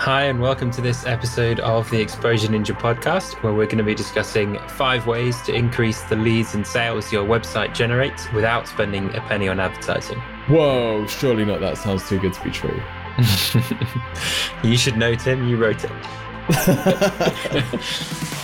Hi, and welcome to this episode of the Exposure Ninja podcast, where we're going to be discussing five ways to increase the leads and sales your website generates without spending a penny on advertising. Whoa, surely not. That sounds too good to be true. you should know, Tim, you wrote it.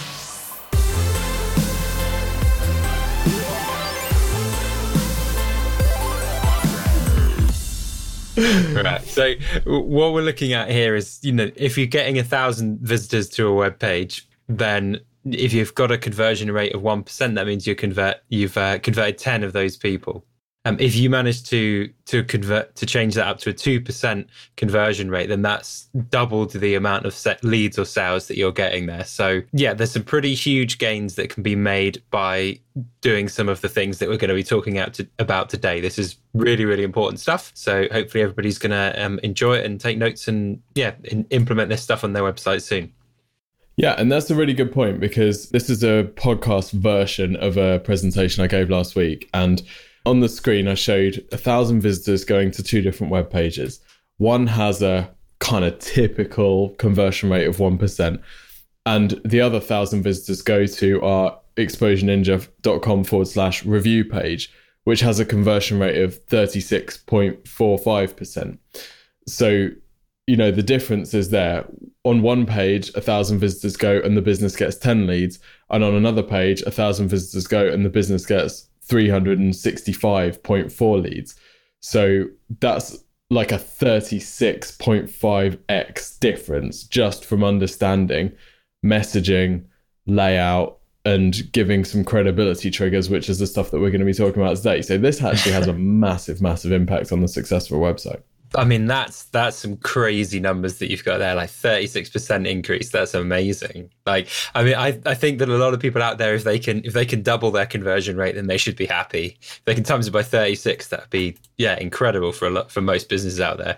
right. So what we're looking at here is, you know, if you're getting a thousand visitors to a web page, then if you've got a conversion rate of one percent, that means you convert you've uh, converted ten of those people. Um, if you manage to to convert to change that up to a two percent conversion rate, then that's doubled the amount of leads or sales that you're getting there. So yeah, there's some pretty huge gains that can be made by doing some of the things that we're going to be talking out to, about today. This is really really important stuff. So hopefully everybody's going to um, enjoy it and take notes and yeah in, implement this stuff on their website soon. Yeah, and that's a really good point because this is a podcast version of a presentation I gave last week and on the screen, I showed a thousand visitors going to two different web pages. One has a kind of typical conversion rate of 1%, and the other thousand visitors go to our exposureninja.com forward slash review page, which has a conversion rate of 36.45%. So, you know, the difference is there. On one page, a thousand visitors go and the business gets 10 leads. And on another page, a thousand visitors go and the business gets 365.4 leads. So that's like a 36.5x difference just from understanding messaging, layout, and giving some credibility triggers, which is the stuff that we're going to be talking about today. So this actually has a massive, massive impact on the success of a website. I mean, that's that's some crazy numbers that you've got there, like 36% increase. That's amazing. Like, I mean, I, I think that a lot of people out there, if they can if they can double their conversion rate, then they should be happy. If they can times it by 36, that'd be yeah, incredible for a lot for most businesses out there.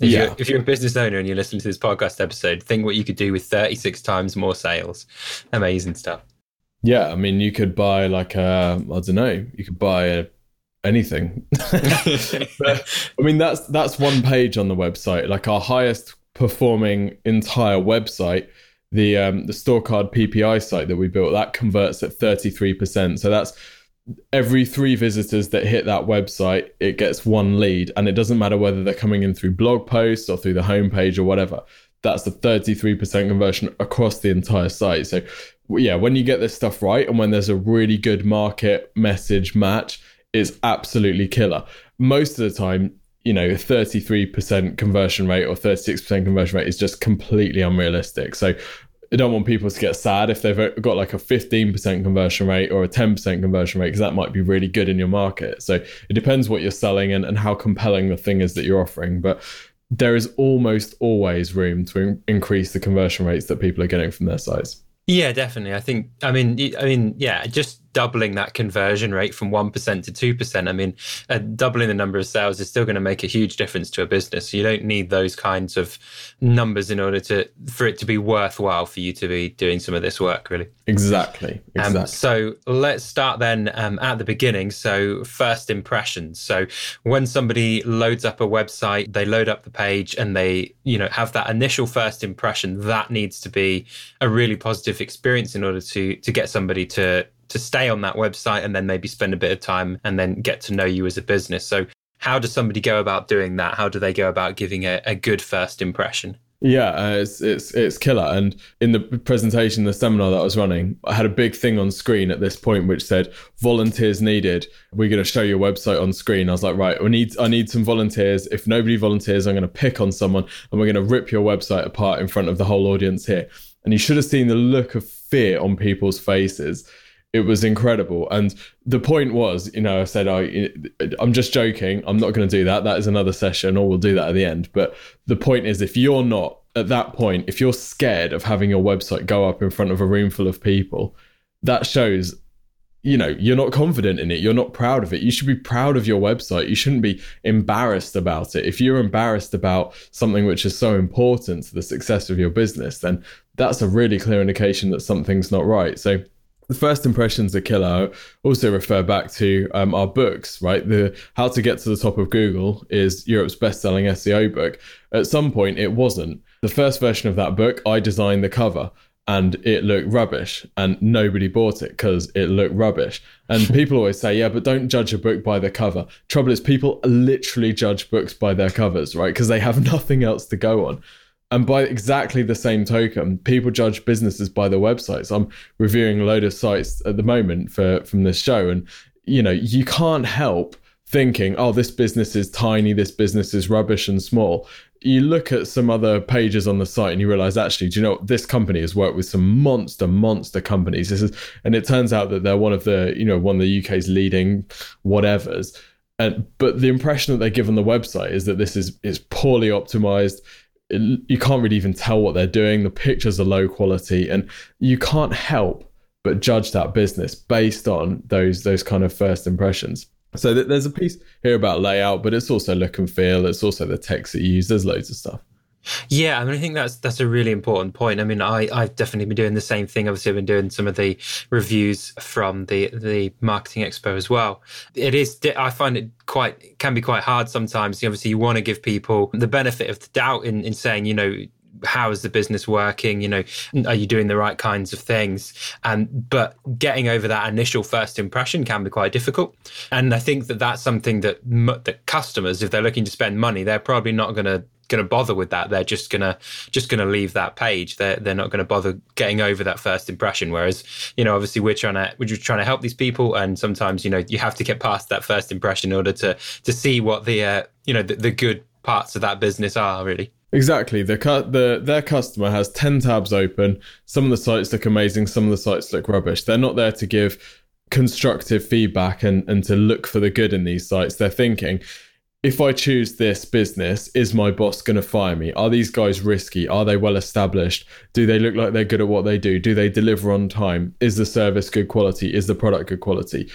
If, yeah. you're, if you're a business owner and you're listening to this podcast episode, think what you could do with 36 times more sales. Amazing stuff. Yeah, I mean, you could buy like a, I don't know, you could buy a anything. but, I mean, that's that's one page on the website. Like our highest performing entire website, the um, the Storecard PPI site that we built, that converts at thirty three percent. So that's every three visitors that hit that website, it gets one lead, and it doesn't matter whether they're coming in through blog posts or through the homepage or whatever. That's the 33% conversion across the entire site. So, yeah, when you get this stuff right and when there's a really good market message match, is absolutely killer. Most of the time, you know, 33% conversion rate or 36% conversion rate is just completely unrealistic. So I don't want people to get sad if they've got like a 15% conversion rate or a 10% conversion rate because that might be really good in your market. So it depends what you're selling and, and how compelling the thing is that you're offering. But there is almost always room to in- increase the conversion rates that people are getting from their sites. Yeah, definitely. I think. I mean, I mean, yeah, just doubling that conversion rate from 1% to 2%, I mean, uh, doubling the number of sales is still going to make a huge difference to a business. You don't need those kinds of numbers in order to for it to be worthwhile for you to be doing some of this work, really. Exactly. Um, exactly. Um, so let's start then um, at the beginning. So first impressions. So when somebody loads up a website, they load up the page and they, you know, have that initial first impression, that needs to be a really positive experience in order to to get somebody to to stay on that website and then maybe spend a bit of time and then get to know you as a business. So, how does somebody go about doing that? How do they go about giving a, a good first impression? Yeah, uh, it's it's it's killer. And in the presentation, the seminar that I was running, I had a big thing on screen at this point which said volunteers needed. We're going to show your website on screen. I was like, right, we need I need some volunteers. If nobody volunteers, I'm going to pick on someone and we're going to rip your website apart in front of the whole audience here. And you should have seen the look of fear on people's faces it was incredible. And the point was, you know, I said, oh, I, I'm just joking. I'm not going to do that. That is another session, or we'll do that at the end. But the point is, if you're not at that point, if you're scared of having your website go up in front of a room full of people, that shows, you know, you're not confident in it. You're not proud of it. You should be proud of your website. You shouldn't be embarrassed about it. If you're embarrassed about something which is so important to the success of your business, then that's a really clear indication that something's not right. So, the first impressions are killer also refer back to um, our books right the how to get to the top of google is europe's best-selling seo book at some point it wasn't the first version of that book, I designed the cover and it looked rubbish and nobody bought it because it looked rubbish. And people always say, yeah, but don't judge a book by the cover. Trouble is, people literally judge books by their covers, right? Because they have nothing else to go on. And by exactly the same token, people judge businesses by their websites. I'm reviewing a load of sites at the moment for from this show, and you know, you can't help thinking, oh, this business is tiny, this business is rubbish and small. You look at some other pages on the site and you realize actually do you know this company has worked with some monster monster companies. This is and it turns out that they're one of the you know one of the UK's leading whatevers. And but the impression that they give on the website is that this is is poorly optimized it, you can't really even tell what they're doing the pictures are low quality and you can't help but judge that business based on those those kind of first impressions so there's a piece here about layout, but it's also look and feel. It's also the text that you use. There's loads of stuff. Yeah, I mean, I think that's that's a really important point. I mean, I I've definitely been doing the same thing. Obviously, I've been doing some of the reviews from the the marketing expo as well. It is, I find it quite can be quite hard sometimes. Obviously, you want to give people the benefit of the doubt in in saying, you know, how is the business working you know are you doing the right kinds of things and but getting over that initial first impression can be quite difficult and i think that that's something that that customers if they're looking to spend money they're probably not going to going to bother with that they're just going to just going to leave that page they're, they're not going to bother getting over that first impression whereas you know obviously we're trying to we're trying to help these people and sometimes you know you have to get past that first impression in order to to see what the uh, you know the, the good parts of that business are really Exactly. The, the their customer has ten tabs open. Some of the sites look amazing. Some of the sites look rubbish. They're not there to give constructive feedback and and to look for the good in these sites. They're thinking, if I choose this business, is my boss going to fire me? Are these guys risky? Are they well established? Do they look like they're good at what they do? Do they deliver on time? Is the service good quality? Is the product good quality?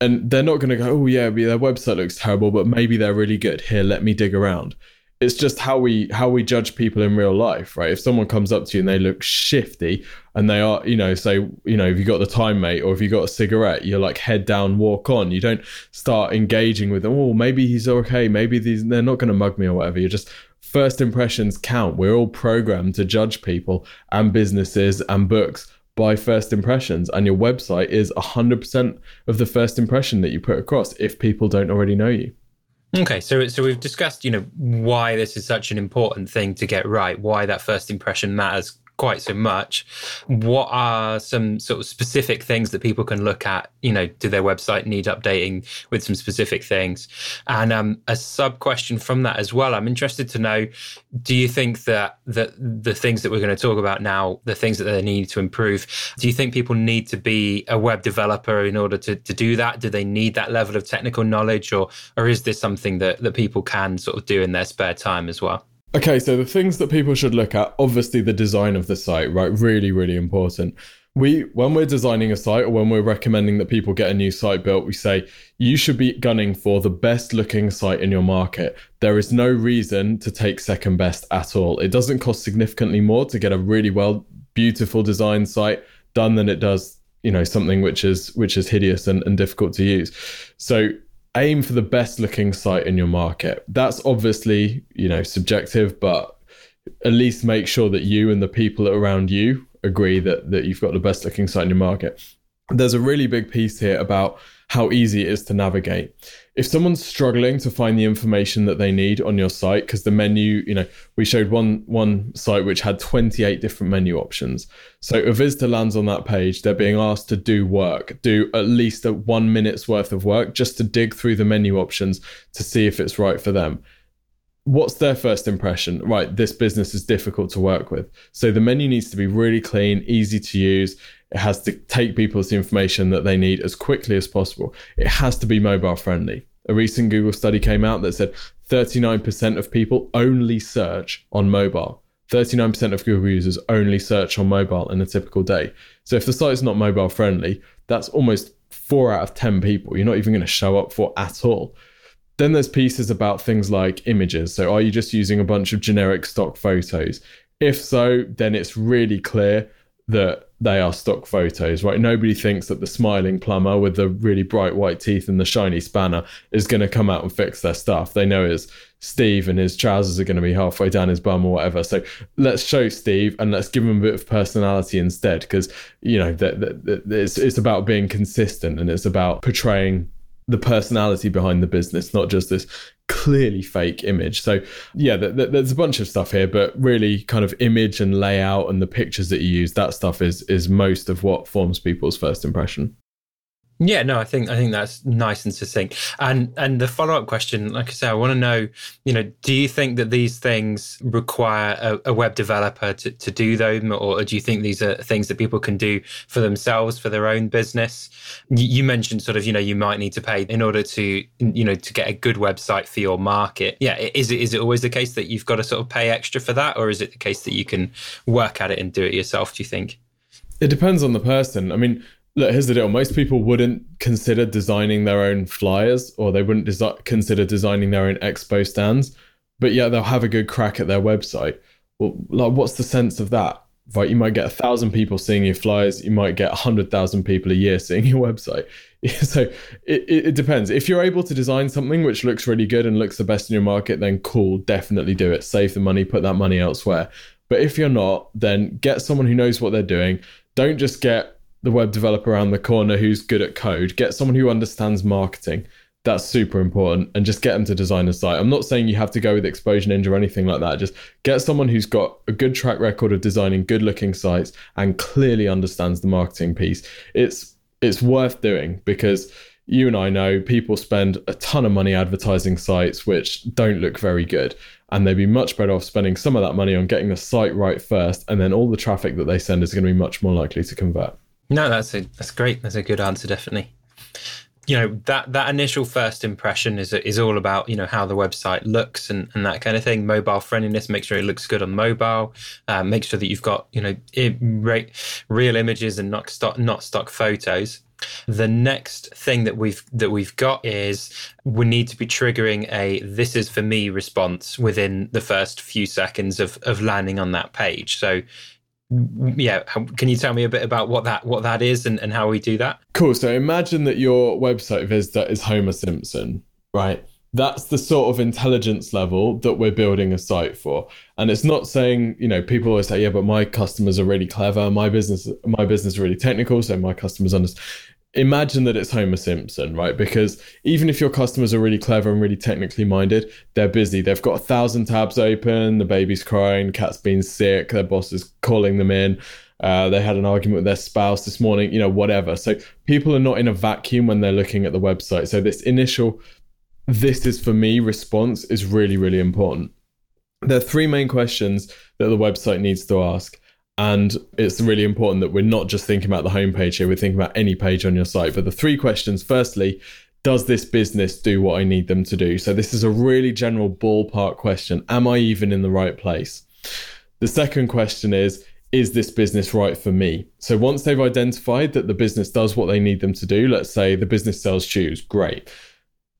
And they're not going to go, oh yeah, their website looks terrible, but maybe they're really good. Here, let me dig around it's just how we how we judge people in real life right? If someone comes up to you and they look shifty and they are you know say you know if you got the time mate? or if you got a cigarette? you're like head down walk on. You don't start engaging with them oh maybe he's okay. Maybe these they're not going to mug me or whatever. You're just first impressions count. We're all programmed to judge people and businesses and books by first impressions and your website is 100% of the first impression that you put across if people don't already know you Okay, so so we've discussed, you know, why this is such an important thing to get right, why that first impression matters quite so much. What are some sort of specific things that people can look at? You know, do their website need updating with some specific things? And um, a sub question from that as well. I'm interested to know: Do you think that that the things that we're going to talk about now, the things that they need to improve, do you think people need to be a web developer in order to, to do that? Do they need that level of technical knowledge, or or is this something that that people can sort of do in their spare time as well? Okay, so the things that people should look at, obviously the design of the site, right? Really, really important. We when we're designing a site or when we're recommending that people get a new site built, we say you should be gunning for the best looking site in your market. There is no reason to take second best at all. It doesn't cost significantly more to get a really well beautiful design site done than it does, you know, something which is which is hideous and, and difficult to use. So aim for the best looking site in your market. That's obviously, you know, subjective, but at least make sure that you and the people around you agree that that you've got the best looking site in your market. There's a really big piece here about how easy it is to navigate. If someone's struggling to find the information that they need on your site because the menu you know we showed one one site which had 28 different menu options. So a visitor lands on that page they're being asked to do work do at least a one minute's worth of work just to dig through the menu options to see if it's right for them. What's their first impression? Right this business is difficult to work with. So the menu needs to be really clean easy to use it has to take people's information that they need as quickly as possible. It has to be mobile friendly. A recent Google study came out that said 39% of people only search on mobile. 39% of Google users only search on mobile in a typical day. So if the site is not mobile friendly, that's almost four out of 10 people you're not even going to show up for at all. Then there's pieces about things like images. So are you just using a bunch of generic stock photos? If so, then it's really clear that they are stock photos, right? Nobody thinks that the smiling plumber with the really bright white teeth and the shiny spanner is going to come out and fix their stuff. They know it's Steve and his trousers are going to be halfway down his bum or whatever. So let's show Steve and let's give him a bit of personality instead, because you know that, it's it's about being consistent and it's about portraying the personality behind the business, not just this clearly fake image. So yeah, th- th- there's a bunch of stuff here, but really kind of image and layout and the pictures that you use, that stuff is is most of what forms people's first impression. Yeah, no, I think I think that's nice and succinct. And and the follow up question, like I say, I want to know, you know, do you think that these things require a, a, web developer to, to do them, or do you think these are things that people can do for themselves for their own business? You mentioned sort of, you know, you might need to pay in order to, you know, to get a good website for your market. Yeah, is it is it always the case that you've got to sort of pay extra for that, or is it the case that you can work at it and do it yourself? Do you think? It depends on the person. I mean look, here's the deal. Most people wouldn't consider designing their own flyers or they wouldn't consider designing their own expo stands, but yeah, they'll have a good crack at their website. Well, like, what's the sense of that? Right, you might get a thousand people seeing your flyers. You might get a hundred thousand people a year seeing your website. so it, it depends. If you're able to design something which looks really good and looks the best in your market, then cool, definitely do it. Save the money, put that money elsewhere. But if you're not, then get someone who knows what they're doing. Don't just get the web developer around the corner who's good at code. Get someone who understands marketing. That's super important. And just get them to design a site. I'm not saying you have to go with Exposure Ninja or anything like that. Just get someone who's got a good track record of designing good looking sites and clearly understands the marketing piece. It's it's worth doing because you and I know people spend a ton of money advertising sites which don't look very good. And they'd be much better off spending some of that money on getting the site right first. And then all the traffic that they send is going to be much more likely to convert. No, that's a that's great. That's a good answer, definitely. You know that that initial first impression is is all about you know how the website looks and, and that kind of thing. Mobile friendliness, make sure it looks good on mobile. Uh, make sure that you've got you know real images and not stock not stock photos. The next thing that we've that we've got is we need to be triggering a "this is for me" response within the first few seconds of of landing on that page. So yeah um, can you tell me a bit about what that what that is and, and how we do that? Cool. So imagine that your website visitor is homer simpson right? That's the sort of intelligence level that we're building a site for. And it's not saying you know people always say yeah but my customers are really clever. My business my business is really technical so my customers understand imagine that it's Homer Simpson, right? Because even if your customers are really clever and really technically minded, they're busy. They've got a thousand tabs open, the baby's crying, cat's been sick, their boss is calling them in. Uh, they had an argument with their spouse this morning, you know, whatever. So people are not in a vacuum when they're looking at the website. So this initial, this is for me response is really, really important. There are three main questions that the website needs to ask. And it's really important that we're not just thinking about the homepage here, we're thinking about any page on your site. But the three questions firstly, does this business do what I need them to do? So, this is a really general ballpark question. Am I even in the right place? The second question is, is this business right for me? So, once they've identified that the business does what they need them to do, let's say the business sells shoes, great.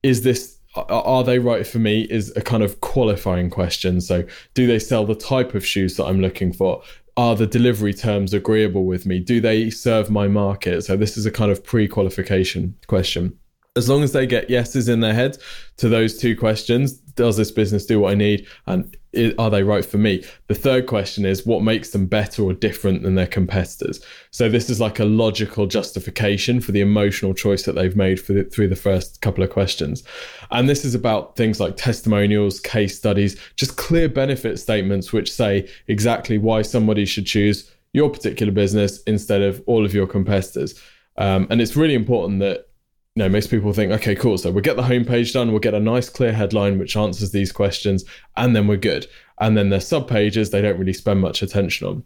Is this are they right for me is a kind of qualifying question so do they sell the type of shoes that i'm looking for are the delivery terms agreeable with me? Do they serve my market? So this is a kind of pre-qualification question. As long as they get yeses in their head to those two questions, does this business do what I need? And are they right for me? The third question is what makes them better or different than their competitors? So this is like a logical justification for the emotional choice that they've made the, through the first couple of questions. And this is about things like testimonials, case studies, just clear benefit statements which say exactly why somebody should choose your particular business instead of all of your competitors. Um, and it's really important that you know, most people think, okay, cool. So we'll get the homepage done. We'll get a nice, clear headline which answers these questions, and then we're good. And then their sub pages, they don't really spend much attention on.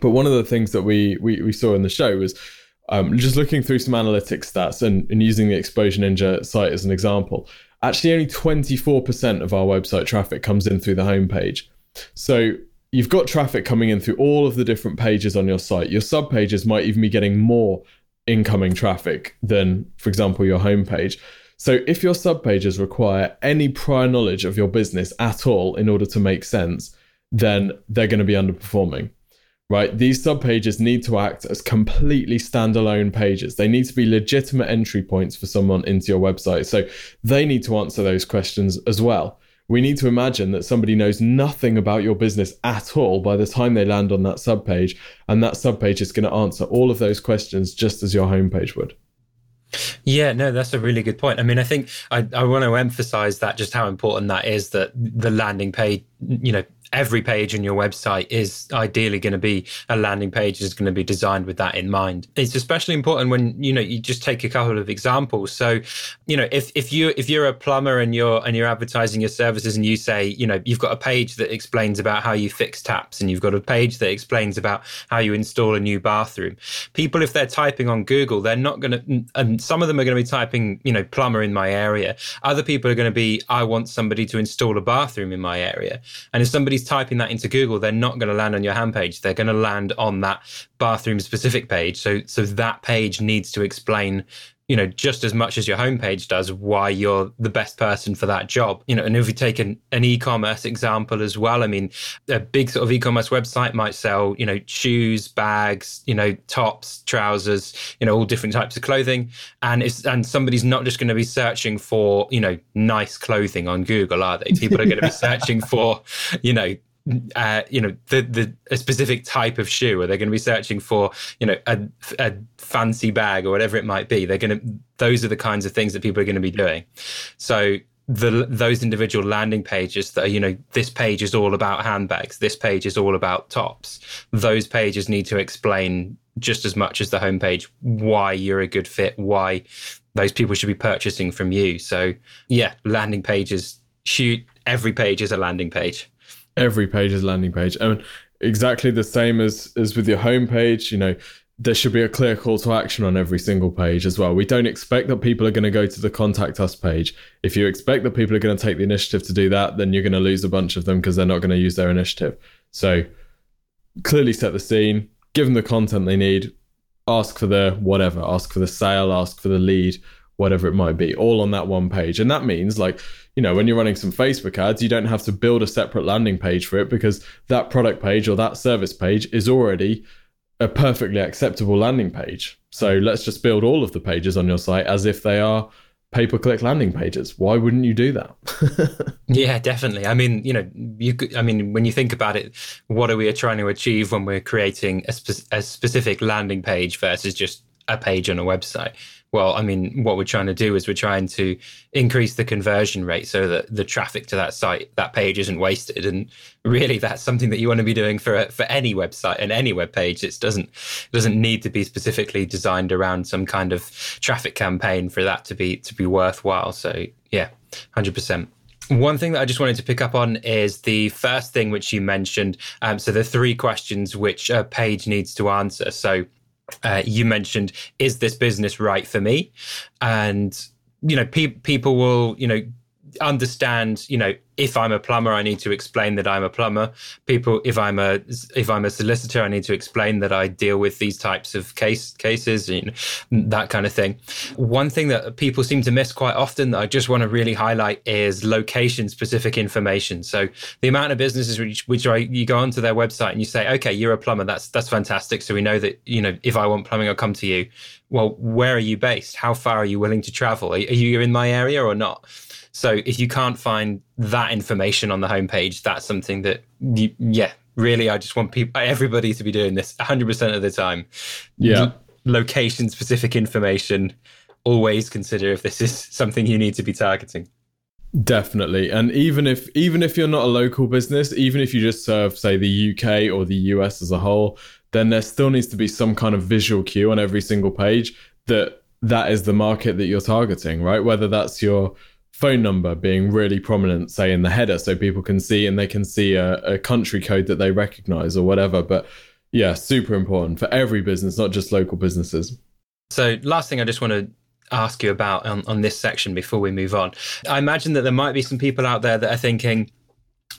But one of the things that we we, we saw in the show was um, just looking through some analytics stats and, and using the Exposure Ninja site as an example. Actually, only 24% of our website traffic comes in through the homepage. So you've got traffic coming in through all of the different pages on your site. Your sub pages might even be getting more incoming traffic than, for example, your homepage. So if your subpages require any prior knowledge of your business at all in order to make sense, then they're going to be underperforming. Right? These subpages need to act as completely standalone pages. They need to be legitimate entry points for someone into your website. So they need to answer those questions as well. We need to imagine that somebody knows nothing about your business at all by the time they land on that subpage, and that subpage is going to answer all of those questions just as your homepage would. Yeah, no, that's a really good point. I mean, I think I, I want to emphasize that just how important that is that the landing page, you know, every page on your website is ideally going to be a landing page is going to be designed with that in mind. It's especially important when you know you just take a couple of examples. So, you know, if if you if you're a plumber and you're and you're advertising your services and you say, you know, you've got a page that explains about how you fix taps and you've got a page that explains about how you install a new bathroom. People if they're typing on Google, they're not going to and some of them are going to be typing, you know, plumber in my area. Other people are going to be I want somebody to install a bathroom in my area. And if somebody's typing that into Google, they're not going to land on your homepage. They're going to land on that bathroom specific page. So, so that page needs to explain you know, just as much as your homepage does, why you're the best person for that job. You know, and if we take an, an e-commerce example as well, I mean, a big sort of e-commerce website might sell, you know, shoes, bags, you know, tops, trousers, you know, all different types of clothing. And it's and somebody's not just going to be searching for, you know, nice clothing on Google, are they? People are going to be searching for, you know, uh, you know the the a specific type of shoe. Or they're going to be searching for you know a, a fancy bag or whatever it might be? They're going to those are the kinds of things that people are going to be doing. So the those individual landing pages that are you know this page is all about handbags this page is all about tops those pages need to explain just as much as the homepage why you're a good fit why those people should be purchasing from you. So yeah landing pages shoot every page is a landing page every page is landing page. I mean, exactly the same as as with your homepage. You know, there should be a clear call to action on every single page as well. We don't expect that people are going to go to the contact us page. If you expect that people are going to take the initiative to do that, then you're going to lose a bunch of them because they're not going to use their initiative. So clearly set the scene, give them the content they need, ask for the whatever, ask for the sale, ask for the lead, whatever it might be, all on that one page. And that means like you know, when you're running some Facebook ads, you don't have to build a separate landing page for it because that product page or that service page is already a perfectly acceptable landing page. So let's just build all of the pages on your site as if they are pay per click landing pages. Why wouldn't you do that? yeah, definitely. I mean, you know, you I mean, when you think about it, what are we trying to achieve when we're creating a, spe- a specific landing page versus just a page on a website? Well, I mean, what we're trying to do is we're trying to increase the conversion rate so that the traffic to that site, that page isn't wasted. And really, that's something that you want to be doing for for any website and any web page. It doesn't doesn't need to be specifically designed around some kind of traffic campaign for that to be to be worthwhile. So yeah, hundred percent. One thing that I just wanted to pick up on is the first thing which you mentioned. Um, so the three questions which a page needs to answer. So uh, you mentioned, is this business right for me? And you know, pe- people will, you know, understand, you know, if I'm a plumber, I need to explain that I'm a plumber. People, if I'm a if I'm a solicitor, I need to explain that I deal with these types of case cases and that kind of thing. One thing that people seem to miss quite often that I just want to really highlight is location specific information. So the amount of businesses which, which are, you go onto their website and you say, okay, you're a plumber. That's that's fantastic. So we know that you know if I want plumbing, I'll come to you. Well, where are you based? How far are you willing to travel? Are, are you in my area or not? So if you can't find that information on the homepage, that's something that, you, yeah, really, I just want people, everybody to be doing this 100% of the time. Yeah. L- location specific information. Always consider if this is something you need to be targeting. Definitely. And even if even if you're not a local business, even if you just serve say the UK or the US as a whole, then there still needs to be some kind of visual cue on every single page that that is the market that you're targeting, right? Whether that's your phone number being really prominent, say in the header, so people can see and they can see a, a country code that they recognize or whatever. But yeah, super important for every business, not just local businesses. So, last thing I just want to ask you about on, on this section before we move on. I imagine that there might be some people out there that are thinking,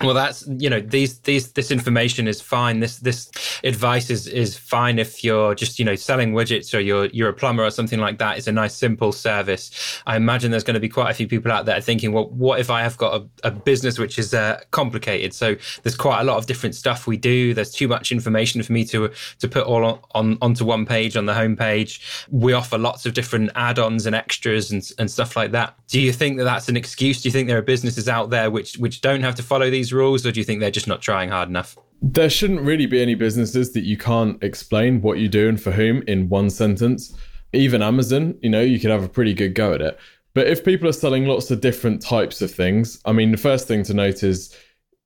well that's you know these these this information is fine. This this advice is is fine if you're just you know selling widgets or you're you're a plumber or something like that. It's a nice simple service. I imagine there's going to be quite a few people out there thinking well what if i have got a, a business which is uh, complicated? So there's quite a lot of different stuff we do. There's too much information for me to to put all on, on onto one page on the homepage we offer lots of different add-ons and extras and, and stuff like that. Do you think that that's an excuse? Do you think there are businesses out there which which don't have to follow these rules, or do you think they're just not trying hard enough? There shouldn't really be any businesses that you can't explain what you do and for whom in one sentence. Even Amazon, you know, you could have a pretty good go at it. But if people are selling lots of different types of things, I mean, the first thing to note is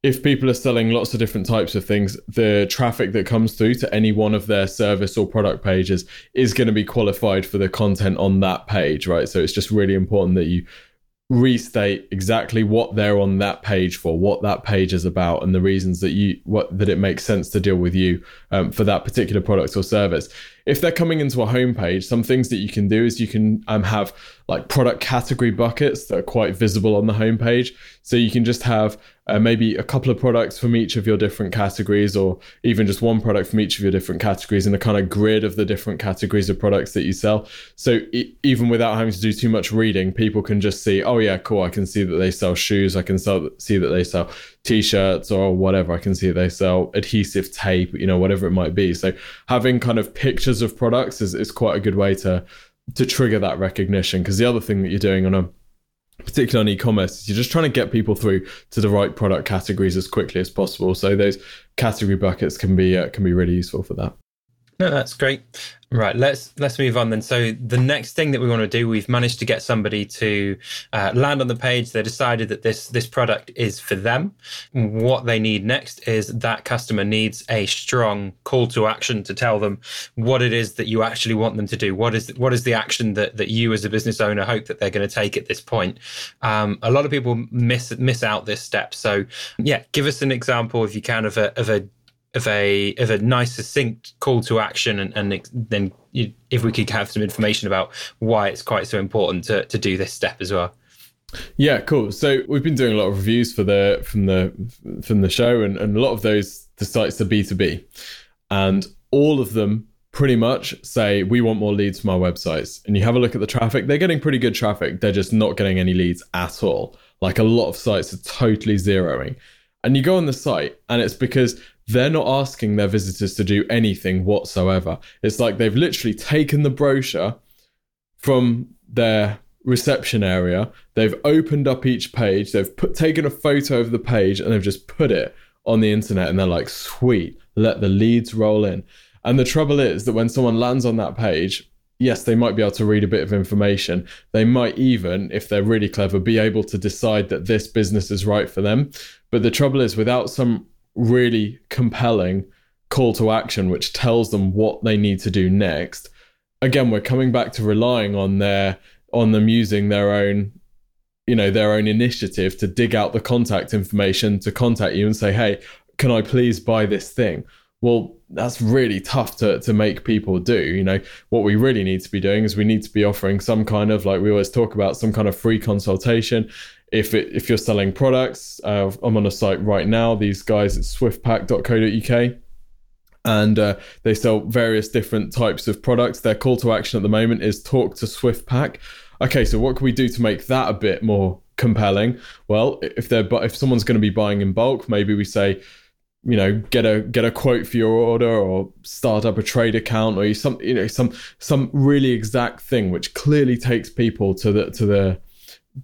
if people are selling lots of different types of things, the traffic that comes through to any one of their service or product pages is going to be qualified for the content on that page, right? So it's just really important that you restate exactly what they're on that page for, what that page is about, and the reasons that you what that it makes sense to deal with you um, for that particular product or service. If they're coming into a homepage, some things that you can do is you can um, have like product category buckets that are quite visible on the homepage. So you can just have uh, maybe a couple of products from each of your different categories, or even just one product from each of your different categories, and a kind of grid of the different categories of products that you sell. So e- even without having to do too much reading, people can just see, oh yeah, cool. I can see that they sell shoes. I can sell, see that they sell t-shirts or whatever. I can see they sell adhesive tape, you know, whatever it might be. So having kind of pictures of products is, is quite a good way to to trigger that recognition. Because the other thing that you're doing on a particularly on e-commerce, is you're just trying to get people through to the right product categories as quickly as possible. So those category buckets can be uh, can be really useful for that. No, that's great. Right, let's let's move on then. So the next thing that we want to do, we've managed to get somebody to uh, land on the page. They decided that this this product is for them. What they need next is that customer needs a strong call to action to tell them what it is that you actually want them to do. What is what is the action that that you as a business owner hope that they're going to take at this point? Um, a lot of people miss miss out this step. So yeah, give us an example if you can of a of a of a of a nice succinct call to action and, and then you, if we could have some information about why it's quite so important to, to do this step as well. Yeah cool. So we've been doing a lot of reviews for the from the from the show and, and a lot of those the sites are b2b and all of them pretty much say we want more leads from our websites. And you have a look at the traffic they're getting pretty good traffic. They're just not getting any leads at all. Like a lot of sites are totally zeroing. And you go on the site and it's because they're not asking their visitors to do anything whatsoever. It's like they've literally taken the brochure from their reception area, they've opened up each page, they've put taken a photo of the page, and they've just put it on the internet, and they're like, "Sweet, let the leads roll in." And the trouble is that when someone lands on that page, yes, they might be able to read a bit of information. They might even, if they're really clever, be able to decide that this business is right for them. But the trouble is, without some really compelling call to action which tells them what they need to do next. Again we're coming back to relying on their on them using their own you know their own initiative to dig out the contact information to contact you and say hey can i please buy this thing? Well that's really tough to, to make people do you know. What we really need to be doing is we need to be offering some kind of like we always talk about some kind of free consultation if it, if you're selling products, uh, I'm on a site right now. These guys at swiftpack.co.uk, and uh, they sell various different types of products. Their call to action at the moment is talk to Swiftpack. Okay, so what can we do to make that a bit more compelling? Well, if they're if someone's going to be buying in bulk, maybe we say, you know, get a get a quote for your order, or start up a trade account, or some you know some some really exact thing which clearly takes people to the to the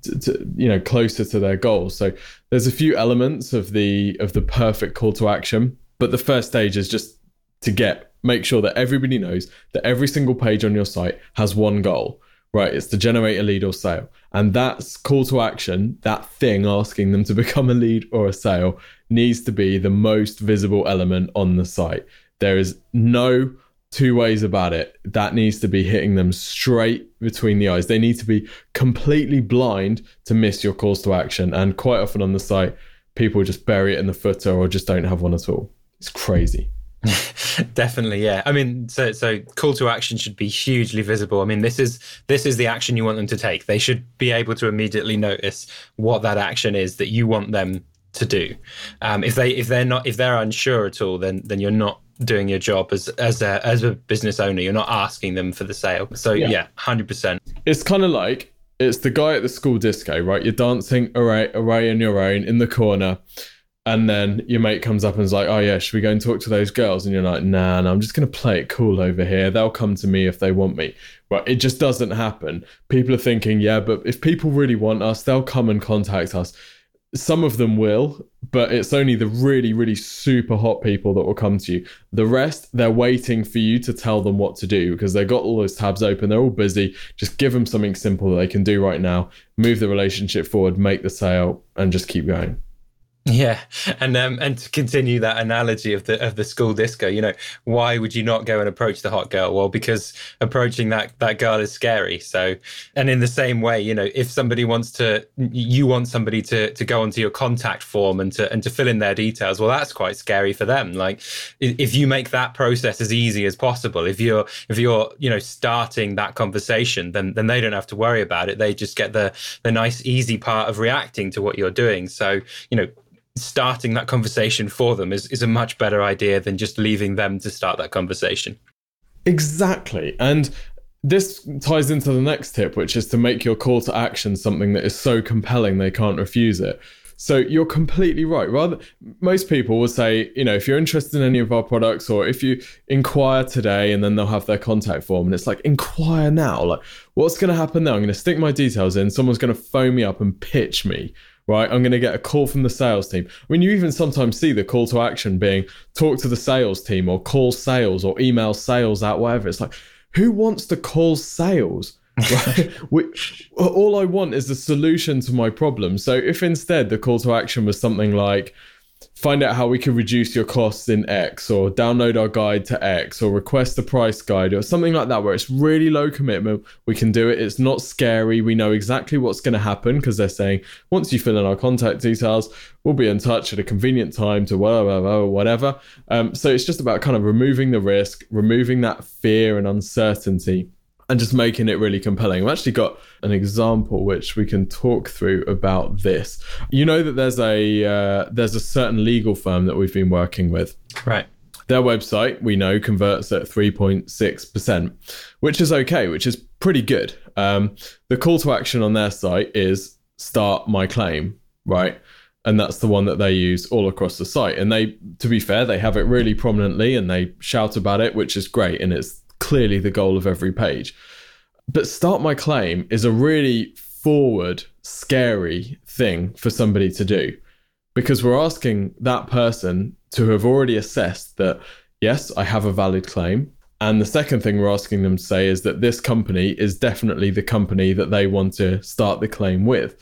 to, to, you know closer to their goals. So there's a few elements of the of the perfect call to action but the first stage is just to get make sure that everybody knows that every single page on your site has one goal right? It's to generate a lead or sale. And that's call to action that thing asking them to become a lead or a sale needs to be the most visible element on the site. There is no two ways about it. That needs to be hitting them straight between the eyes. They need to be completely blind to miss your calls to action. And quite often on the site, people just bury it in the footer or just don't have one at all. It's crazy. Definitely, yeah. I mean, so so call to action should be hugely visible. I mean, this is this is the action you want them to take. They should be able to immediately notice what that action is that you want them to do. Um, if they if they're not if they're unsure at all, then then you're not doing your job as as a as a business owner. You're not asking them for the sale. So yeah, hundred percent. It's kind of like it's the guy at the school disco, right? You're dancing array array on your own in the corner. And then your mate comes up and is like, "Oh yeah, should we go and talk to those girls?" And you're like, "Nah, nah I'm just gonna play it cool over here. They'll come to me if they want me." But it just doesn't happen. People are thinking, "Yeah, but if people really want us, they'll come and contact us." Some of them will, but it's only the really, really super hot people that will come to you. The rest, they're waiting for you to tell them what to do because they've got all those tabs open. They're all busy. Just give them something simple that they can do right now, move the relationship forward, make the sale, and just keep going. Yeah, and um, and to continue that analogy of the of the school disco, you know, why would you not go and approach the hot girl? Well, because approaching that that girl is scary. So, and in the same way, you know, if somebody wants to, you want somebody to to go onto your contact form and to and to fill in their details. Well, that's quite scary for them. Like, if you make that process as easy as possible, if you're if you're you know starting that conversation, then then they don't have to worry about it. They just get the the nice easy part of reacting to what you're doing. So, you know starting that conversation for them is, is a much better idea than just leaving them to start that conversation. Exactly. And this ties into the next tip, which is to make your call to action something that is so compelling they can't refuse it. So you're completely right. Rather, most people will say, you know, if you're interested in any of our products, or if you inquire today, and then they'll have their contact form, and it's like inquire now. Like, what's going to happen now? I'm going to stick my details in. Someone's going to phone me up and pitch me right? I'm going to get a call from the sales team. I mean, you even sometimes see the call to action being talk to the sales team or call sales or email sales out, whatever. It's like, who wants to call sales? Right? we, all I want is the solution to my problem. So if instead the call to action was something like, find out how we can reduce your costs in X or download our guide to X or request a price guide or something like that where it's really low commitment. We can do it. It's not scary. We know exactly what's going to happen because they're saying once you fill in our contact details, we'll be in touch at a convenient time to whatever, whatever. Um, so it's just about kind of removing the risk, removing that fear and uncertainty and just making it really compelling. I've actually got an example which we can talk through about this. You know that there's a uh, there's a certain legal firm that we've been working with. Right. Their website we know converts at 3.6%, which is okay, which is pretty good. Um, the call to action on their site is start my claim, right? And that's the one that they use all across the site. And they, to be fair, they have it really prominently and they shout about it, which is great. And it's clearly the goal of every page. But start my claim is a really forward, scary thing for somebody to do because we're asking that person to have already assessed that, yes, I have a valid claim. And the second thing we're asking them to say is that this company is definitely the company that they want to start the claim with.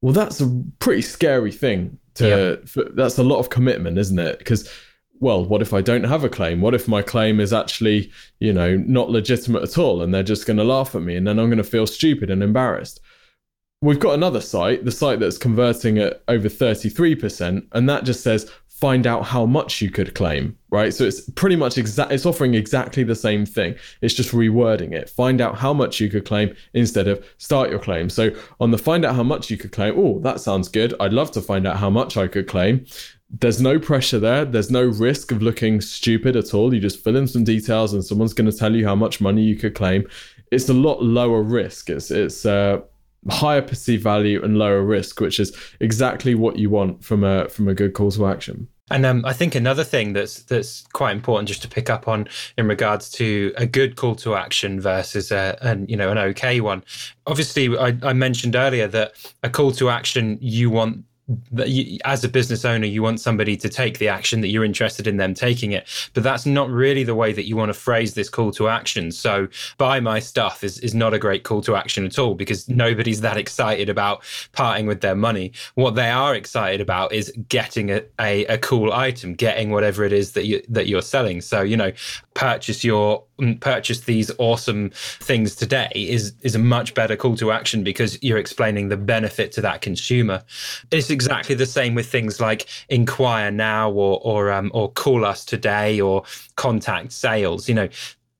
Well, that's a pretty scary thing to, yeah. for, that's a lot of commitment, isn't it? Because well, what if I don't have a claim? What if my claim is actually, you know, not legitimate at all and they're just going to laugh at me and then I'm going to feel stupid and embarrassed? We've got another site, the site that's converting at over 33%, and that just says find out how much you could claim, right? So it's pretty much exact it's offering exactly the same thing. It's just rewording it. Find out how much you could claim instead of start your claim. So on the find out how much you could claim, oh, that sounds good. I'd love to find out how much I could claim there's no pressure there. There's no risk of looking stupid at all. You just fill in some details, and someone's going to tell you how much money you could claim. It's a lot lower risk. It's it's uh, higher perceived value and lower risk, which is exactly what you want from a from a good call to action. And um, I think another thing that's that's quite important just to pick up on in regards to a good call to action versus a an you know an okay one. Obviously, I, I mentioned earlier that a call to action you want as a business owner, you want somebody to take the action that you're interested in them taking it. But that's not really the way that you want to phrase this call to action. So buy my stuff is, is not a great call to action at all because nobody's that excited about parting with their money. What they are excited about is getting a, a, a cool item, getting whatever it is that you that you're selling. So, you know, purchase your mm, purchase these awesome things today is is a much better call to action because you're explaining the benefit to that consumer. It's exactly the same with things like inquire now or or um, or call us today or contact sales. You know,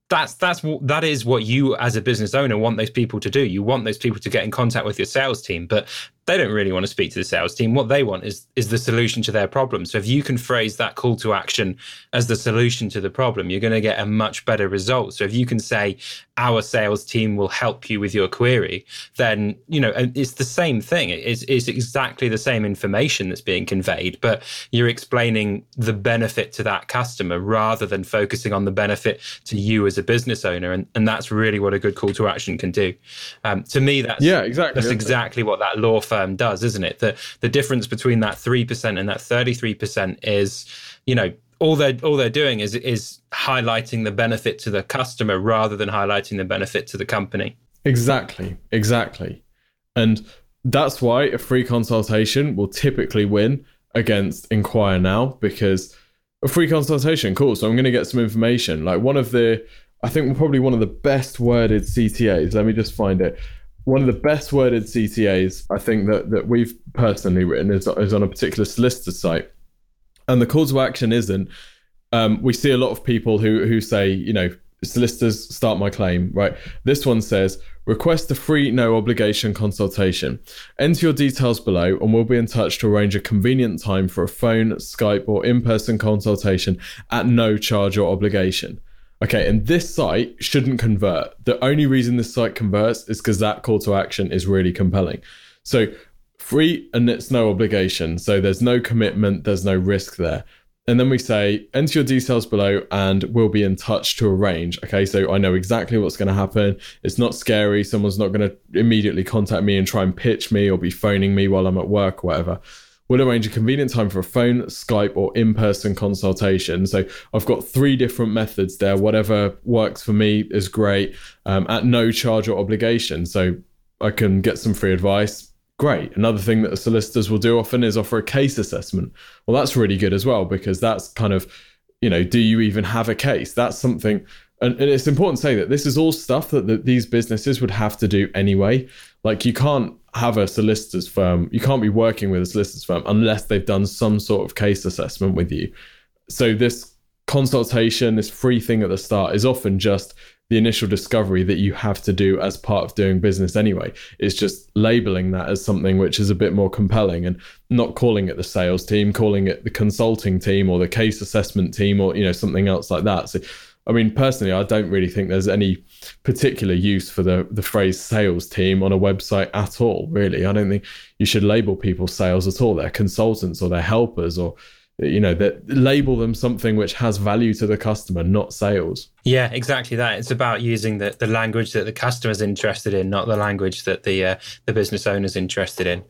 that's that's that is what you as a business owner want those people to do. You want those people to get in contact with your sales team, but they don't really want to speak to the sales team. What they want is is the solution to their problem. So if you can phrase that call to action as the solution to the problem, you're going to get a much better result. So if you can say our sales team will help you with your query, then you know it's the same thing. It's, it's exactly the same information that's being conveyed, but you're explaining the benefit to that customer rather than focusing on the benefit to you as a business owner. And, and that's really what a good call to action can do. Um, to me, that's yeah, exactly. That's exactly what that law firm does, isn't it? That the difference between that three percent and that thirty three percent is, you know, all they're all they're doing is is highlighting the benefit to the customer rather than highlighting the benefit to the company. Exactly, exactly, and that's why a free consultation will typically win against Inquire Now because a free consultation, cool. So I'm going to get some information. Like one of the, I think probably one of the best worded CTAs. Let me just find it one of the best worded CTAs I think that, that we've personally written is, is on a particular solicitor site. And the call to action isn't, um, we see a lot of people who, who say, you know, solicitors start my claim, right? This one says, request a free, no obligation consultation. Enter your details below and we'll be in touch to arrange a convenient time for a phone, Skype, or in person consultation at no charge or obligation. Okay, and this site shouldn't convert. The only reason this site converts is because that call to action is really compelling. So free and it's no obligation. So there's no commitment, there's no risk there. And then we say, enter your details below and we'll be in touch to arrange. Okay, so I know exactly what's going to happen. It's not scary. Someone's not going to immediately contact me and try and pitch me or be phoning me while I'm at work or whatever. We'll arrange a convenient time for a phone, Skype, or in person consultation. So I've got three different methods there. Whatever works for me is great um, at no charge or obligation. So I can get some free advice. Great. Another thing that solicitors will do often is offer a case assessment. Well, that's really good as well because that's kind of, you know, do you even have a case? That's something and, and, it's important to say that this is all stuff that, that these businesses would have to do anyway. Like you can't have a solicitor's firm, you can't be working with a solicitor's firm unless they've done some sort of case assessment with you. So this consultation, this free thing at the start is often just the initial discovery that you have to do as part of doing business anyway. It's just labeling that as something which is a bit more compelling and not calling it the sales team, calling it the consulting team or the case assessment team or you know something else like that. So I mean, personally, I don't really think there's any particular use for the the phrase sales team on a website at all. Really, I don't think you should label people sales at all. They're consultants or they're helpers or you know that label them something which has value to the customer not sales yeah exactly that it's about using the, the language that the customer's interested in not the language that the uh, the business owner's interested in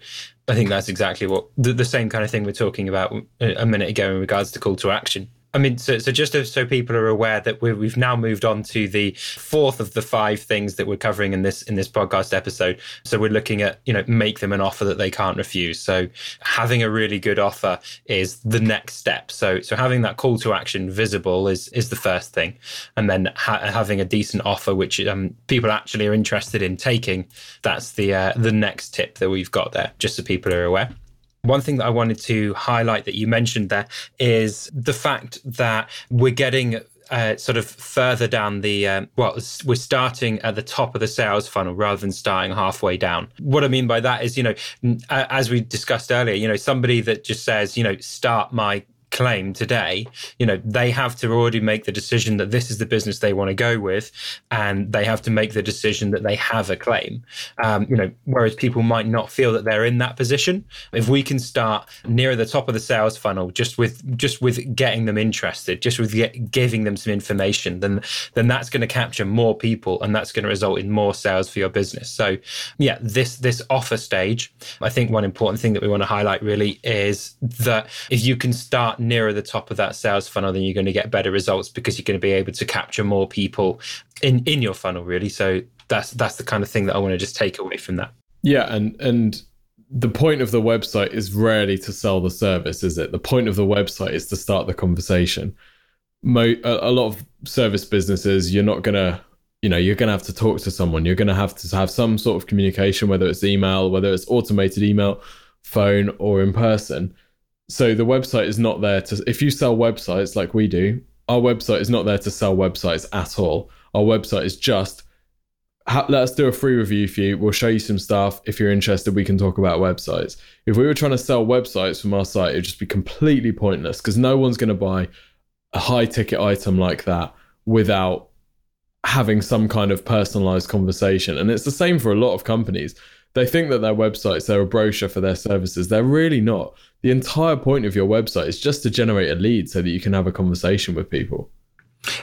i think that's exactly what the, the same kind of thing we're talking about a minute ago in regards to call to action I mean, so, so just so people are aware that we have now moved on to the fourth of the five things that we're covering in this in this podcast episode. So we're looking at you know make them an offer that they can't refuse. So having a really good offer is the next step. So so having that call to action visible is is the first thing, and then ha- having a decent offer which um, people actually are interested in taking. That's the uh, the next tip that we've got there, just so people are aware. One thing that I wanted to highlight that you mentioned there is the fact that we're getting uh, sort of further down the um, well we're starting at the top of the sales funnel rather than starting halfway down. What i mean by that is you know as we discussed earlier you know somebody that just says you know start my claim today, you know, they have to already make the decision that this is the business they want to go with, and they have to make the decision that they have a claim. Um, you know, whereas people might not feel that they're in that position. If we can start near the top of the sales funnel, just with just with getting them interested, just with get, giving them some information, then then that's going to capture more people, and that's going to result in more sales for your business. So, yeah, this this offer stage, I think one important thing that we want to highlight really is that if you can start nearer the top of that sales funnel, then you're going to get better results because you're going to be able to capture more people in in your funnel really. So that's that's the kind of thing that I want to just take away from that. Yeah, and and the point of the website is rarely to sell the service, is it? The point of the website is to start the conversation. Mo- a, a lot of service businesses, you're not going to you know you're going to have to talk to someone you're going to have to have some sort of communication whether it's email whether it's automated email phone or in person so the website is not there to, if you sell websites like we do, our website is not there to sell websites at all. Our website is just let us do a free review for you. We'll show you some stuff. If you're interested, we can talk about websites. If we were trying to sell websites from our site, it'd just be completely pointless because no one's going to buy a high ticket item like that without having some kind of personalized conversation. And it's the same for a lot of companies. They think that their websites, they're a brochure for their services. They're really not. The entire point of your website is just to generate a lead so that you can have a conversation with people.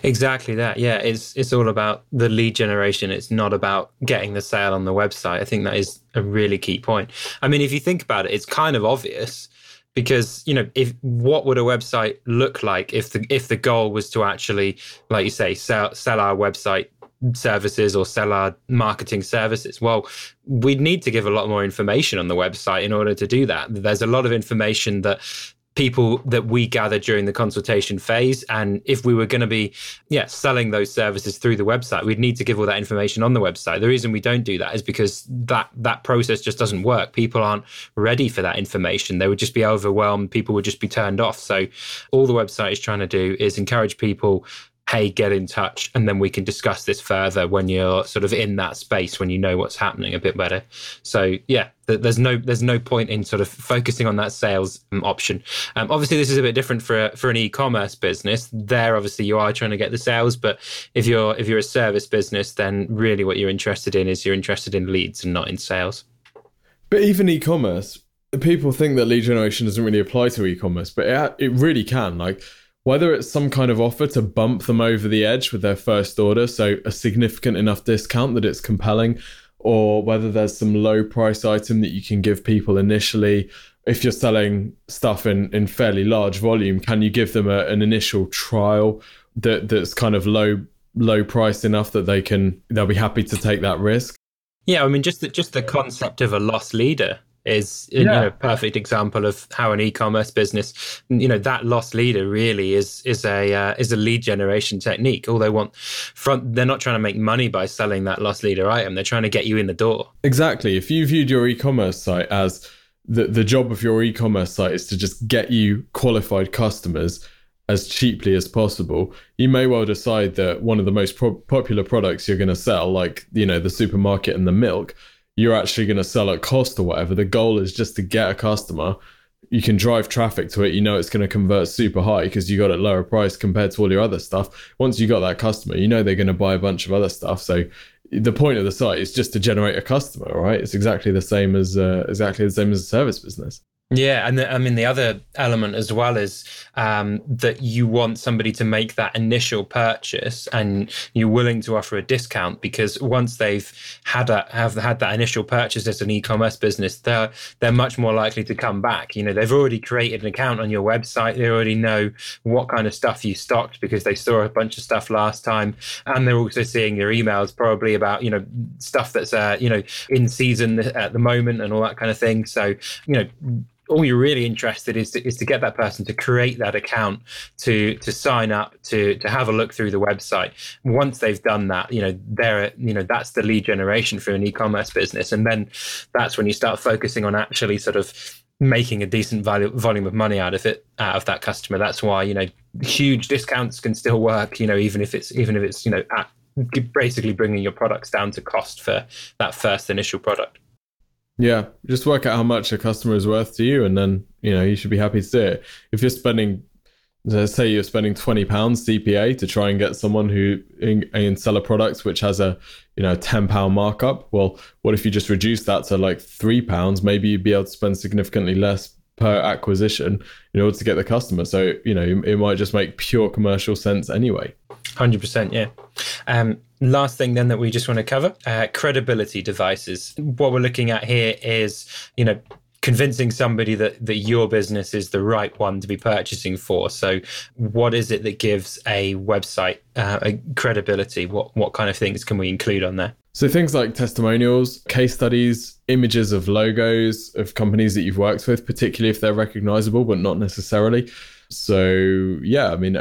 Exactly that. Yeah, it's it's all about the lead generation. It's not about getting the sale on the website. I think that is a really key point. I mean, if you think about it, it's kind of obvious because you know if what would a website look like if the if the goal was to actually like you say sell sell our website services or sell our marketing services well we'd need to give a lot more information on the website in order to do that there's a lot of information that people that we gather during the consultation phase. And if we were going to be, yeah, selling those services through the website, we'd need to give all that information on the website. The reason we don't do that is because that that process just doesn't work. People aren't ready for that information. They would just be overwhelmed. People would just be turned off. So all the website is trying to do is encourage people hey, get in touch, and then we can discuss this further when you're sort of in that space when you know what's happening a bit better. So yeah, there's no there's no point in sort of focusing on that sales um, option. Um, obviously, this is a bit different for a, for an e-commerce business. There, obviously, you are trying to get the sales, but if you're if you're a service business, then really what you're interested in is you're interested in leads and not in sales. But even e-commerce, people think that lead generation doesn't really apply to e-commerce, but it it really can. Like whether it's some kind of offer to bump them over the edge with their first order, so a significant enough discount that it's compelling, or whether there's some low price item that you can give people initially. If you're selling stuff in, in fairly large volume, can you give them a, an initial trial that, that's kind of low low priced enough that they can they'll be happy to take that risk? Yeah, I mean just the, just the concept of a loss leader is yeah. you know perfect example of how an e-commerce business you know that loss leader really is is a uh, is a lead generation technique. All they want front they're not trying to make money by selling that loss leader item. They're trying to get you in the door. Exactly. If you viewed your e-commerce site as the the job of your e-commerce site is to just get you qualified customers as cheaply as possible, you may well decide that one of the most pro- popular products you're going to sell, like you know the supermarket and the milk, you're actually going to sell at cost or whatever. The goal is just to get a customer. You can drive traffic to it. You know it's going to convert super high because you got it lower price compared to all your other stuff. Once you got that customer, you know they're going to buy a bunch of other stuff. So the point of the site is just to generate a customer, right? It's exactly the same as uh, exactly the same as a service business. Yeah, and the, I mean the other element as well is um, that you want somebody to make that initial purchase, and you're willing to offer a discount because once they've had a, have had that initial purchase as an e-commerce business, they're they're much more likely to come back. You know, they've already created an account on your website. They already know what kind of stuff you stocked because they saw a bunch of stuff last time, and they're also seeing your emails probably about you know stuff that's uh, you know in season at the moment and all that kind of thing. So you know all you're really interested is to, is to get that person to create that account to to sign up to to have a look through the website. Once they've done that you know they're you know that's the lead generation for an e-commerce business. And then that's when you start focusing on actually sort of making a decent value, volume of money out of it out of that customer. That's why you know huge discounts can still work you know even if it's even if it's you know at basically bringing your products down to cost for that first initial product yeah, just work out how much a customer is worth to you, and then you know you should be happy to do it. If you're spending, let's say you're spending twenty pounds CPA to try and get someone who in, in sell a product which has a you know ten pound markup. Well, what if you just reduce that to like three pounds? Maybe you'd be able to spend significantly less per acquisition in order to get the customer. So you know it might just make pure commercial sense anyway. Hundred percent, yeah. Um, last thing then that we just want to cover uh, credibility devices. What we're looking at here is you know convincing somebody that that your business is the right one to be purchasing for. So, what is it that gives a website uh, a credibility? What what kind of things can we include on there? So things like testimonials, case studies, images of logos of companies that you've worked with, particularly if they're recognizable, but not necessarily. So yeah, I mean,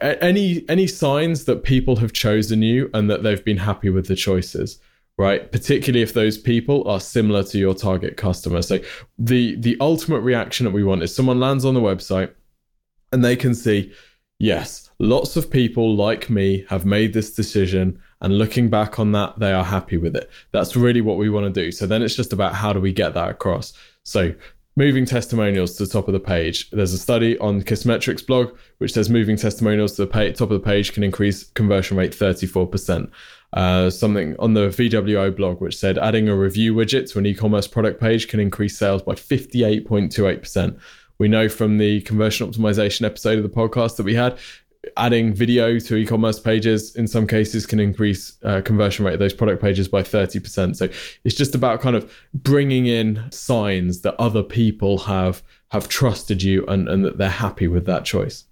any any signs that people have chosen you and that they've been happy with the choices right particularly if those people are similar to your target customer so the the ultimate reaction that we want is someone lands on the website and they can see yes lots of people like me have made this decision and looking back on that, they are happy with it. That's really what we want to do. So then it's just about how do we get that across. So moving testimonials to the top of the page. There's a study on Kissmetrics blog which says moving testimonials to the top of the page can increase conversion rate 34%. Uh, something on the VWO blog which said adding a review widget to an e-commerce product page can increase sales by 58.28%. We know from the conversion optimization episode of the podcast that we had, adding video to e-commerce pages in some cases can increase uh, conversion rate of those product pages by 30% so it's just about kind of bringing in signs that other people have have trusted you and, and that they're happy with that choice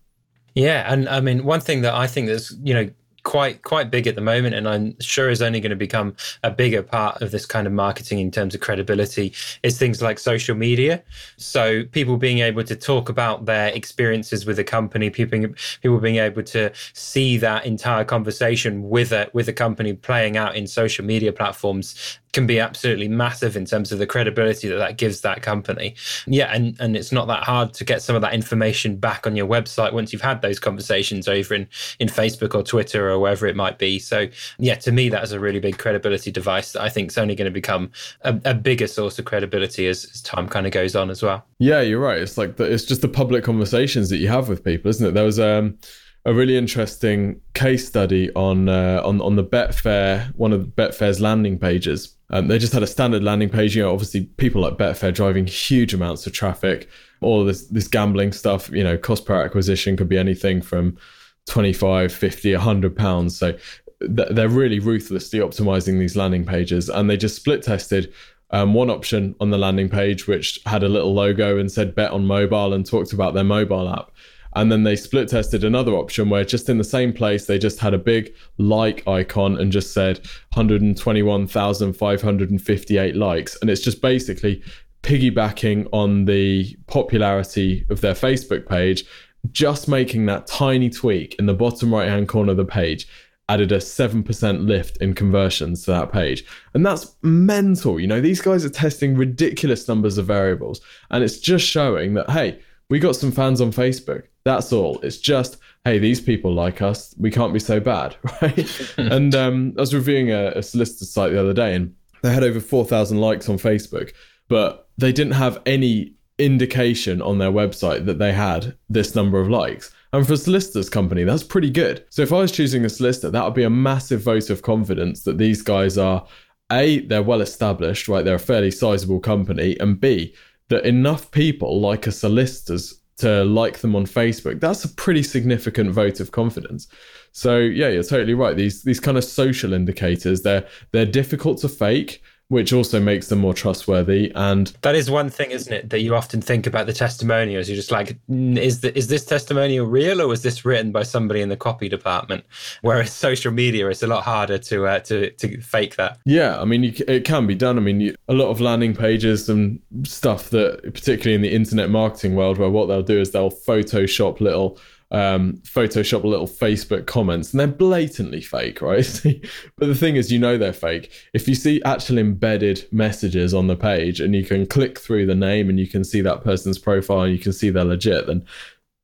yeah and i mean one thing that i think that's you know quite quite big at the moment and i'm sure is only going to become a bigger part of this kind of marketing in terms of credibility is things like social media. So people being able to talk about their experiences with a company people people being able to see that entire conversation with a with a company playing out in social media platforms can be absolutely massive in terms of the credibility that that gives that company. Yeah, and and it's not that hard to get some of that information back on your website once you've had those conversations over in in Facebook or Twitter or wherever it might be. So yeah, to me that is a really big credibility device that I think is only going to become a, a bigger source of credibility as, as time kind of goes on as well. Yeah, you're right. It's like the, it's just the public conversations that you have with people, isn't it? There was um a really interesting case study on uh, on on the Betfair, one of Betfair's landing pages. Um, they just had a standard landing page. You know, obviously people like Betfair driving huge amounts of traffic. All this this gambling stuff. You know, cost per acquisition could be anything from 25, 50, 100 pounds. So th- they're really ruthlessly optimizing these landing pages, and they just split tested. Um, one option on the landing page, which had a little logo and said bet on mobile and talked about their mobile app. And then they split tested another option where just in the same place, they just had a big like icon and just said 121,558 likes. And it's just basically piggybacking on the popularity of their Facebook page, just making that tiny tweak in the bottom right hand corner of the page added a 7% lift in conversions to that page. And that's mental. You know, these guys are testing ridiculous numbers of variables. And it's just showing that, hey, we got some fans on Facebook. That's all. It's just, hey, these people like us. We can't be so bad, right? and um, I was reviewing a, a solicitor site the other day, and they had over four thousand likes on Facebook, but they didn't have any indication on their website that they had this number of likes. And for a solicitor's company, that's pretty good. So if I was choosing a solicitor, that would be a massive vote of confidence that these guys are a they're well established, right? They're a fairly sizable company, and b that enough people like a solicitors to like them on Facebook, that's a pretty significant vote of confidence. So yeah, you're totally right. These these kind of social indicators, they're they're difficult to fake which also makes them more trustworthy. And that is one thing, isn't it, that you often think about the testimonials. You're just like, is the, is this testimonial real or was this written by somebody in the copy department? Whereas social media, it's a lot harder to uh, to to fake that. Yeah, I mean, you, it can be done. I mean, you, a lot of landing pages and stuff that, particularly in the internet marketing world, where what they'll do is they'll Photoshop little um, Photoshop little Facebook comments, and they're blatantly fake, right? but the thing is, you know they're fake. If you see actual embedded messages on the page, and you can click through the name, and you can see that person's profile, and you can see they're legit, then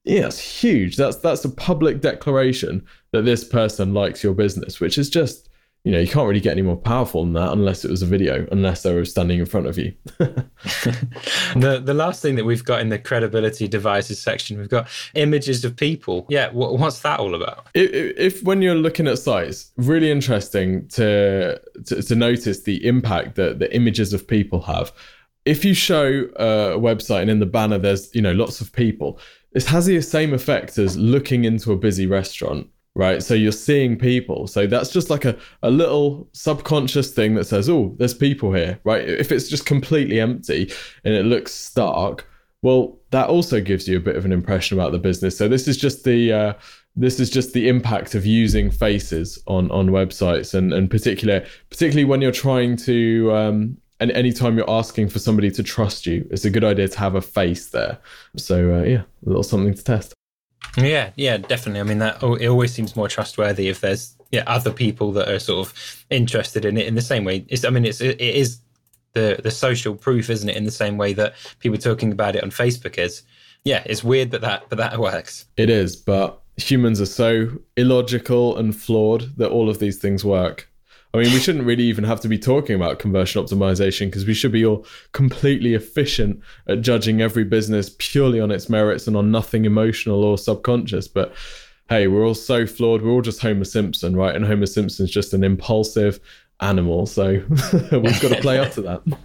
yeah, it's huge. That's that's a public declaration that this person likes your business, which is just you know, you can't really get any more powerful than that unless it was a video, unless they were standing in front of you. the the last thing that we've got in the credibility devices section, we've got images of people. Yeah, what, what's that all about? If, if, when you're looking at sites, really interesting to, to to notice the impact that the images of people have. If you show a website and in the banner there's you know lots of people, this has the same effect as looking into a busy restaurant right? So you're seeing people. So that's just like a, a little subconscious thing that says, oh, there's people here, right? If it's just completely empty and it looks stark, well, that also gives you a bit of an impression about the business. So this is just the uh, this is just the impact of using faces on on websites and and particular particularly when you're trying to um, and anytime you're asking for somebody to trust you, it's a good idea to have a face there. So uh, yeah, a little something to test. Yeah, yeah, definitely. I mean, that it always seems more trustworthy if there's yeah other people that are sort of interested in it in the same way. It's, I mean, it's it is the the social proof, isn't it? In the same way that people talking about it on Facebook is. Yeah, it's weird, but that but that works. It is, but humans are so illogical and flawed that all of these things work. I mean, we shouldn't really even have to be talking about conversion optimization because we should be all completely efficient at judging every business purely on its merits and on nothing emotional or subconscious. But hey, we're all so flawed. We're all just Homer Simpson, right? And Homer Simpson's just an impulsive animal, so we've got to play up to that.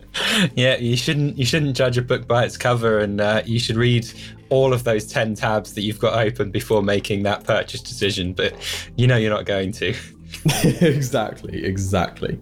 Yeah, you shouldn't you shouldn't judge a book by its cover, and uh, you should read all of those ten tabs that you've got open before making that purchase decision. But you know you're not going to. exactly, exactly.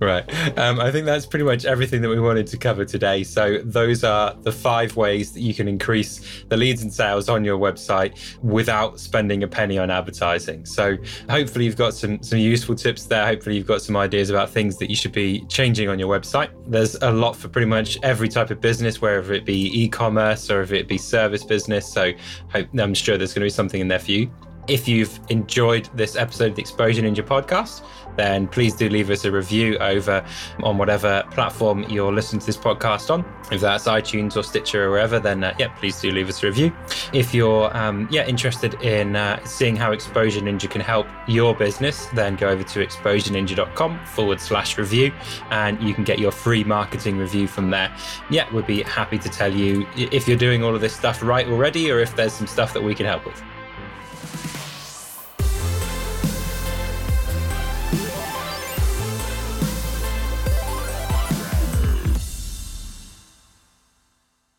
Right. Um, I think that's pretty much everything that we wanted to cover today. So, those are the five ways that you can increase the leads and sales on your website without spending a penny on advertising. So, hopefully, you've got some, some useful tips there. Hopefully, you've got some ideas about things that you should be changing on your website. There's a lot for pretty much every type of business, whether it be e commerce or if it be service business. So, I'm sure there's going to be something in there for you. If you've enjoyed this episode of the Exposure Ninja podcast, then please do leave us a review over on whatever platform you're listening to this podcast on. If that's iTunes or Stitcher or wherever, then uh, yeah, please do leave us a review. If you're um, yeah interested in uh, seeing how Exposure Ninja can help your business, then go over to exposureninja.com forward slash review, and you can get your free marketing review from there. Yeah, we'd be happy to tell you if you're doing all of this stuff right already, or if there's some stuff that we can help with.